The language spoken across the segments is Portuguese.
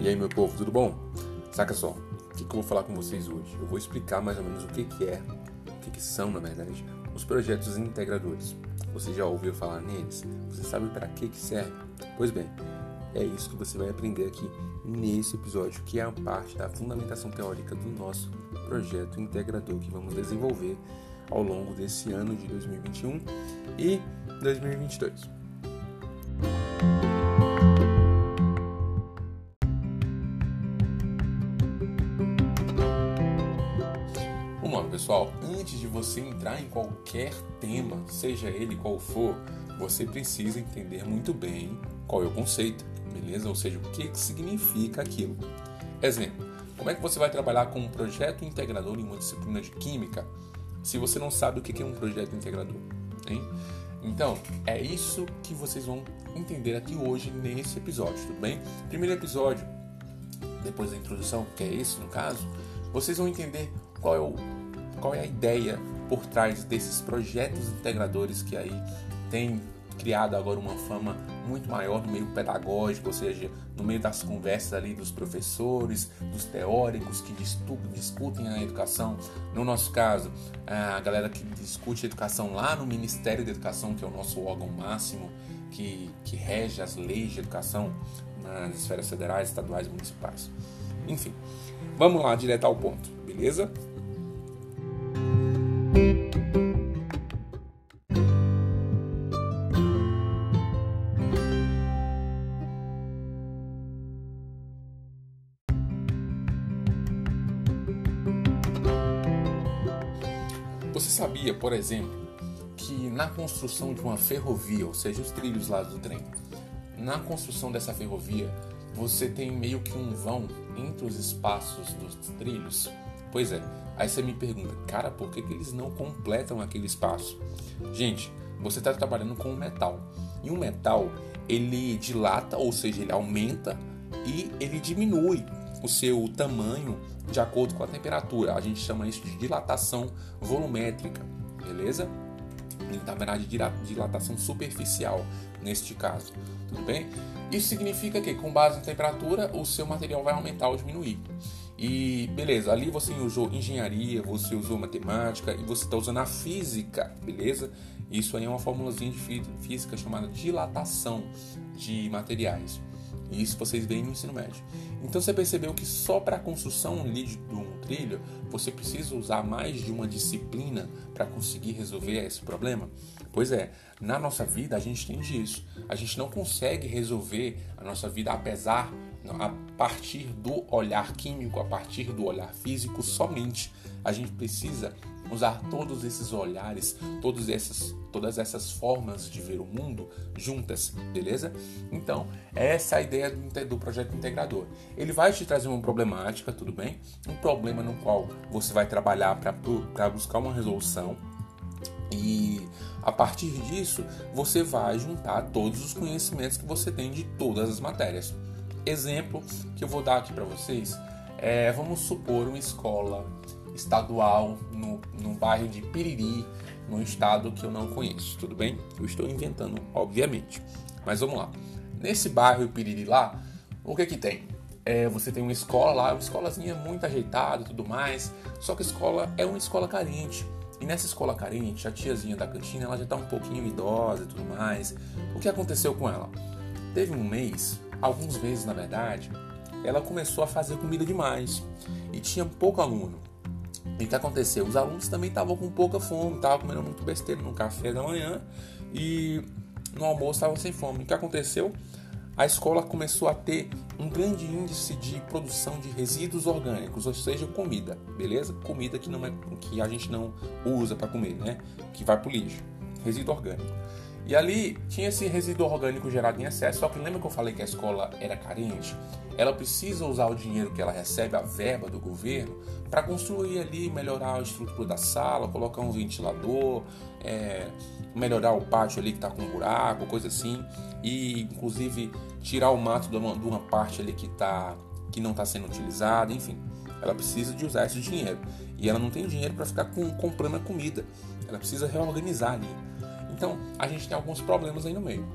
E aí, meu povo, tudo bom? Saca só, o que, eu vou falar com vocês hoje? Eu vou explicar mais ou menos o que, é, o que, que são, na verdade, os projetos integradores. Você já ouviu falar neles? Você sabe para que, que serve? Pois bem, é isso que você vai aprender aqui nesse episódio, que é a parte da fundamentação teórica do nosso projeto integrador que vamos desenvolver ao longo desse ano de 2021 e 2022. Você entrar em qualquer tema, seja ele qual for, você precisa entender muito bem qual é o conceito, beleza? Ou seja, o que, que significa aquilo. Exemplo: como é que você vai trabalhar com um projeto integrador em uma disciplina de química se você não sabe o que é um projeto integrador? Hein? Então, é isso que vocês vão entender aqui hoje nesse episódio, tudo bem? Primeiro episódio, depois da introdução, que é esse no caso, vocês vão entender qual é, o, qual é a ideia por trás desses projetos integradores que aí tem criado agora uma fama muito maior no meio pedagógico, ou seja, no meio das conversas ali dos professores, dos teóricos que discutem a educação. No nosso caso, a galera que discute a educação lá no Ministério da Educação, que é o nosso órgão máximo que, que rege as leis de educação nas esferas federais, estaduais e municipais. Enfim, vamos lá direto ao ponto, beleza? Você sabia, por exemplo, que na construção de uma ferrovia, ou seja, os trilhos lá do trem, na construção dessa ferrovia, você tem meio que um vão entre os espaços dos trilhos? Pois é, aí você me pergunta, cara, por que, que eles não completam aquele espaço? Gente, você está trabalhando com um metal. E um metal, ele dilata, ou seja, ele aumenta e ele diminui o seu tamanho de acordo com a temperatura. A gente chama isso de dilatação volumétrica, beleza? Na verdade, dilatação superficial neste caso, tudo bem? Isso significa que, com base em temperatura, o seu material vai aumentar ou diminuir. E beleza, ali você usou engenharia, você usou matemática e você está usando a física, beleza? Isso aí é uma formulazinha de física chamada dilatação de materiais. E isso vocês veem no ensino médio. Então você percebeu que só para a construção de um trilho você precisa usar mais de uma disciplina para conseguir resolver esse problema? Pois é, na nossa vida a gente tem isso. A gente não consegue resolver a nossa vida apesar a partir do olhar químico, a partir do olhar físico somente. A gente precisa usar todos esses olhares, todas essas, todas essas formas de ver o mundo juntas, beleza? Então, essa é a ideia do, do projeto integrador. Ele vai te trazer uma problemática, tudo bem? Um problema no qual você vai trabalhar para buscar uma resolução. E a partir disso, você vai juntar todos os conhecimentos que você tem de todas as matérias. Exemplo que eu vou dar aqui para vocês é, vamos supor, uma escola estadual no, no bairro de Piriri, num estado que eu não conheço, tudo bem? Eu estou inventando, obviamente. Mas vamos lá. Nesse bairro Piriri lá, o que que tem? É, você tem uma escola lá, uma escolazinha muito ajeitada e tudo mais, só que a escola é uma escola carente. E nessa escola carente, a tiazinha da cantina, ela já está um pouquinho idosa e tudo mais. O que aconteceu com ela? Teve um mês, alguns meses na verdade, ela começou a fazer comida demais e tinha pouco aluno. O que aconteceu? Os alunos também estavam com pouca fome, estavam comendo muito besteira no café da manhã e no almoço estavam sem fome. O que aconteceu? A escola começou a ter um grande índice de produção de resíduos orgânicos, ou seja, comida, beleza? Comida que não é que a gente não usa para comer, né? Que vai para o lixo, resíduo orgânico. E ali tinha esse resíduo orgânico gerado em excesso, só que lembra que eu falei que a escola era carente? Ela precisa usar o dinheiro que ela recebe, a verba do governo, para construir ali, melhorar a estrutura da sala, colocar um ventilador, é, melhorar o pátio ali que está com um buraco, coisa assim, e inclusive tirar o mato de uma, de uma parte ali que, tá, que não está sendo utilizada, enfim. Ela precisa de usar esse dinheiro. E ela não tem dinheiro para ficar com, comprando a comida. Ela precisa reorganizar ali. Então, a gente tem alguns problemas aí no meio.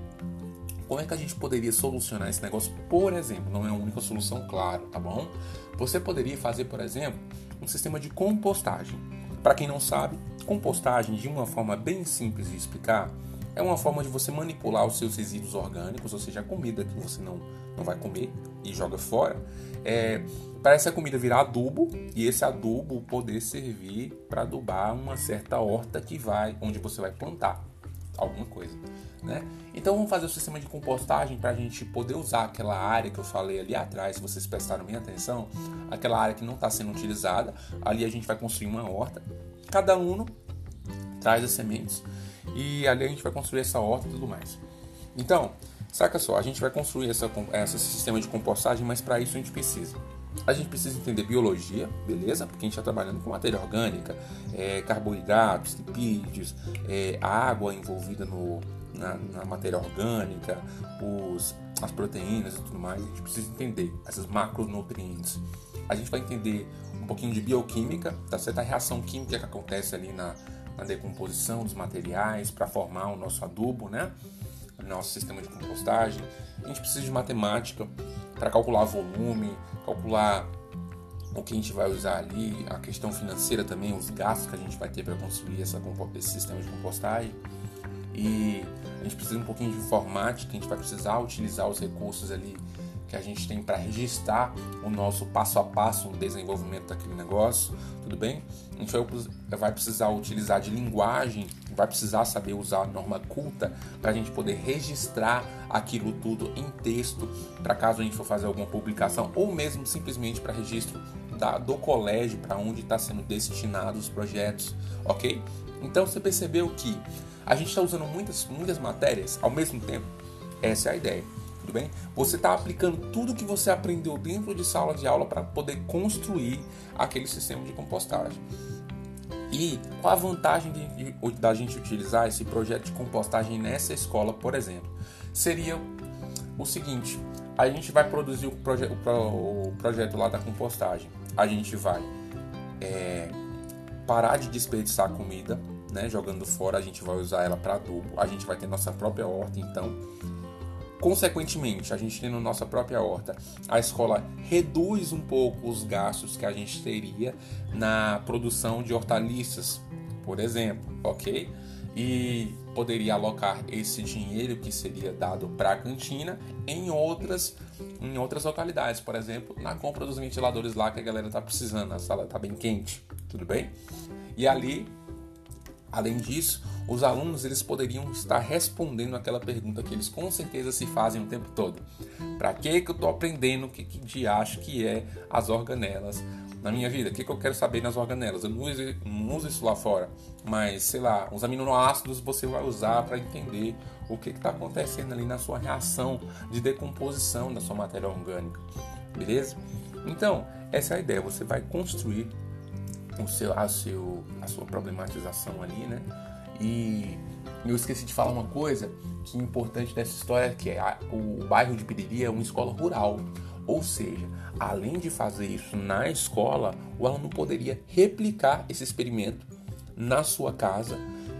Como é que a gente poderia solucionar esse negócio? Por exemplo, não é a única solução, claro, tá bom? Você poderia fazer, por exemplo, um sistema de compostagem. Para quem não sabe, compostagem, de uma forma bem simples de explicar, é uma forma de você manipular os seus resíduos orgânicos, ou seja, a comida que você não, não vai comer e joga fora, é, para essa comida virar adubo e esse adubo poder servir para adubar uma certa horta que vai, onde você vai plantar alguma coisa. Né? Então vamos fazer o sistema de compostagem para a gente poder usar aquela área que eu falei ali atrás, se vocês prestaram minha atenção, aquela área que não está sendo utilizada, ali a gente vai construir uma horta. Cada aluno traz as sementes e ali a gente vai construir essa horta e tudo mais. Então, saca só, a gente vai construir essa, esse sistema de compostagem, mas para isso a gente precisa a gente precisa entender biologia, beleza? Porque a gente está trabalhando com matéria orgânica, é, carboidratos, lipídios, é, água envolvida no, na, na, matéria orgânica, os, as proteínas e tudo mais. A gente precisa entender esses macronutrientes. A gente vai entender um pouquinho de bioquímica, tá certo? A reação química que acontece ali na, na decomposição dos materiais para formar o nosso adubo, né? nosso sistema de compostagem. A gente precisa de matemática para calcular volume, calcular o que a gente vai usar ali, a questão financeira também, os gastos que a gente vai ter para construir essa, esse sistema de compostagem. E a gente precisa um pouquinho de informática, a gente vai precisar utilizar os recursos ali que a gente tem para registrar o nosso passo a passo no desenvolvimento daquele negócio, tudo bem? A gente vai precisar utilizar de linguagem, vai precisar saber usar a norma culta para a gente poder registrar aquilo tudo em texto, para caso a gente for fazer alguma publicação, ou mesmo simplesmente para registro da, do colégio, para onde está sendo destinados os projetos, ok? Então você percebeu que a gente está usando muitas, muitas matérias ao mesmo tempo? Essa é a ideia tudo bem? Você está aplicando tudo que você aprendeu dentro de sala de aula para poder construir aquele sistema de compostagem. E qual a vantagem da gente utilizar esse projeto de compostagem nessa escola, por exemplo? Seria o seguinte: a gente vai produzir o, proje o, o projeto lá da compostagem, a gente vai é, parar de desperdiçar comida, né, jogando fora, a gente vai usar ela para adubo, a gente vai ter nossa própria horta, então Consequentemente, a gente tendo nossa própria horta, a escola reduz um pouco os gastos que a gente teria na produção de hortaliças, por exemplo, ok? E poderia alocar esse dinheiro que seria dado para a cantina em outras, em outras localidades, por exemplo, na compra dos ventiladores lá que a galera tá precisando, a sala tá bem quente, tudo bem? E ali, além disso, os alunos eles poderiam estar respondendo aquela pergunta que eles com certeza se fazem o tempo todo. Para que que eu estou aprendendo o que, que de acho que é as organelas na minha vida? O que, que eu quero saber nas organelas? Eu não uso, não uso isso lá fora, mas sei lá, os aminoácidos você vai usar para entender o que está acontecendo ali na sua reação de decomposição da sua matéria orgânica, beleza? Então, essa é a ideia. Você vai construir o seu, a, seu, a sua problematização ali, né? E eu esqueci de falar uma coisa que é importante dessa história, que é a, o bairro de Piriri é uma escola rural. Ou seja, além de fazer isso na escola, o aluno poderia replicar esse experimento na sua casa.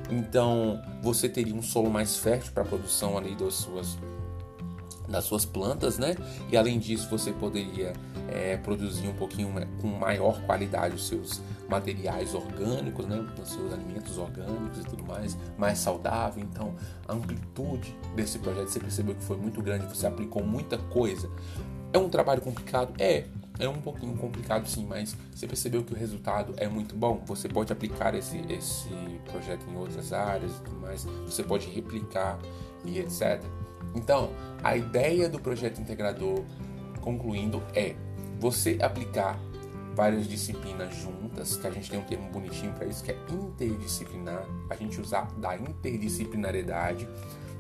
Então, você teria um solo mais fértil para a produção ali das suas das suas plantas, né? E além disso, você poderia é, produzir um pouquinho com maior qualidade os seus materiais orgânicos, né? Os seus alimentos orgânicos e tudo mais, mais saudável. Então, a amplitude desse projeto, você percebeu que foi muito grande, você aplicou muita coisa. É um trabalho complicado? É. É um pouquinho complicado sim, mas você percebeu que o resultado é muito bom. Você pode aplicar esse, esse projeto em outras áreas e tudo mais. Você pode replicar e etc. Então, a ideia do projeto integrador, concluindo, é você aplicar várias disciplinas juntas, que a gente tem um termo bonitinho para isso, que é interdisciplinar, a gente usar da interdisciplinariedade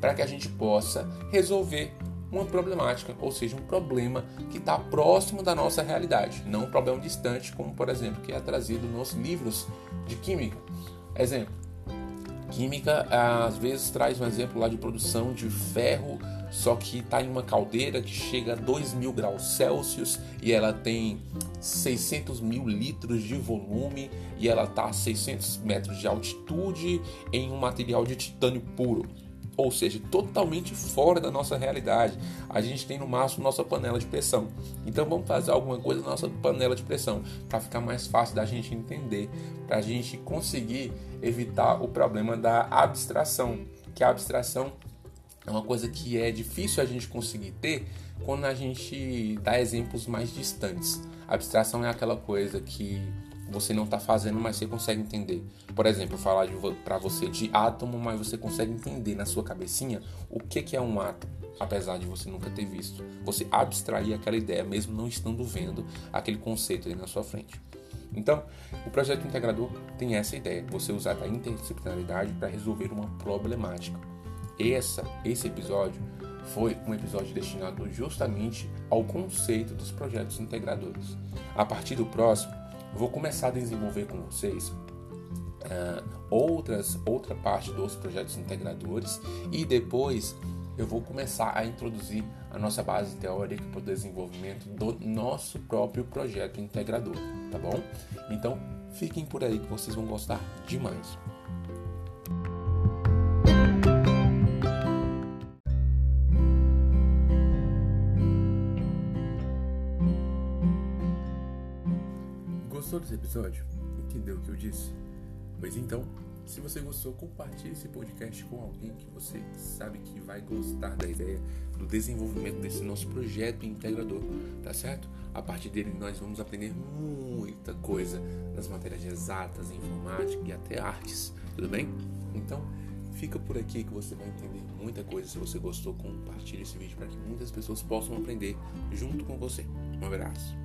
para que a gente possa resolver uma problemática, ou seja, um problema que está próximo da nossa realidade, não um problema distante, como por exemplo, que é trazido nos livros de química. Exemplo, química às vezes traz um exemplo lá de produção de ferro, só que está em uma caldeira que chega a 2 mil graus Celsius e ela tem 600 mil litros de volume e ela está a 600 metros de altitude em um material de titânio puro. ou seja, totalmente fora da nossa realidade. A gente tem no máximo nossa panela de pressão. Então vamos fazer alguma coisa na nossa panela de pressão para ficar mais fácil da gente entender, para a gente conseguir evitar o problema da abstração, que a abstração é uma coisa que é difícil a gente conseguir ter quando a gente dá exemplos mais distantes. A abstração é aquela coisa que você não está fazendo, mas você consegue entender. Por exemplo, falar para você de átomo, mas você consegue entender na sua cabecinha o que, que é um átomo, apesar de você nunca ter visto. Você abstrair aquela ideia, mesmo não estando vendo aquele conceito ali na sua frente. Então, o projeto integrador tem essa ideia: você usar a interdisciplinaridade para resolver uma problemática. Essa, esse episódio foi um episódio destinado justamente ao conceito dos projetos integradores. A partir do próximo, vou começar a desenvolver com vocês uh, outras outra parte dos projetos integradores e depois eu vou começar a introduzir a nossa base teórica para o desenvolvimento do nosso próprio projeto integrador, tá bom? Então fiquem por aí que vocês vão gostar demais. Gostou desse episódio? Entendeu o que eu disse? Pois então, se você gostou, compartilhe esse podcast com alguém que você sabe que vai gostar da ideia do desenvolvimento desse nosso projeto integrador, tá certo? A partir dele nós vamos aprender muita coisa nas matérias exatas, informática e até artes, tudo bem? Então, fica por aqui que você vai entender muita coisa. Se você gostou, compartilhe esse vídeo para que muitas pessoas possam aprender junto com você. Um abraço.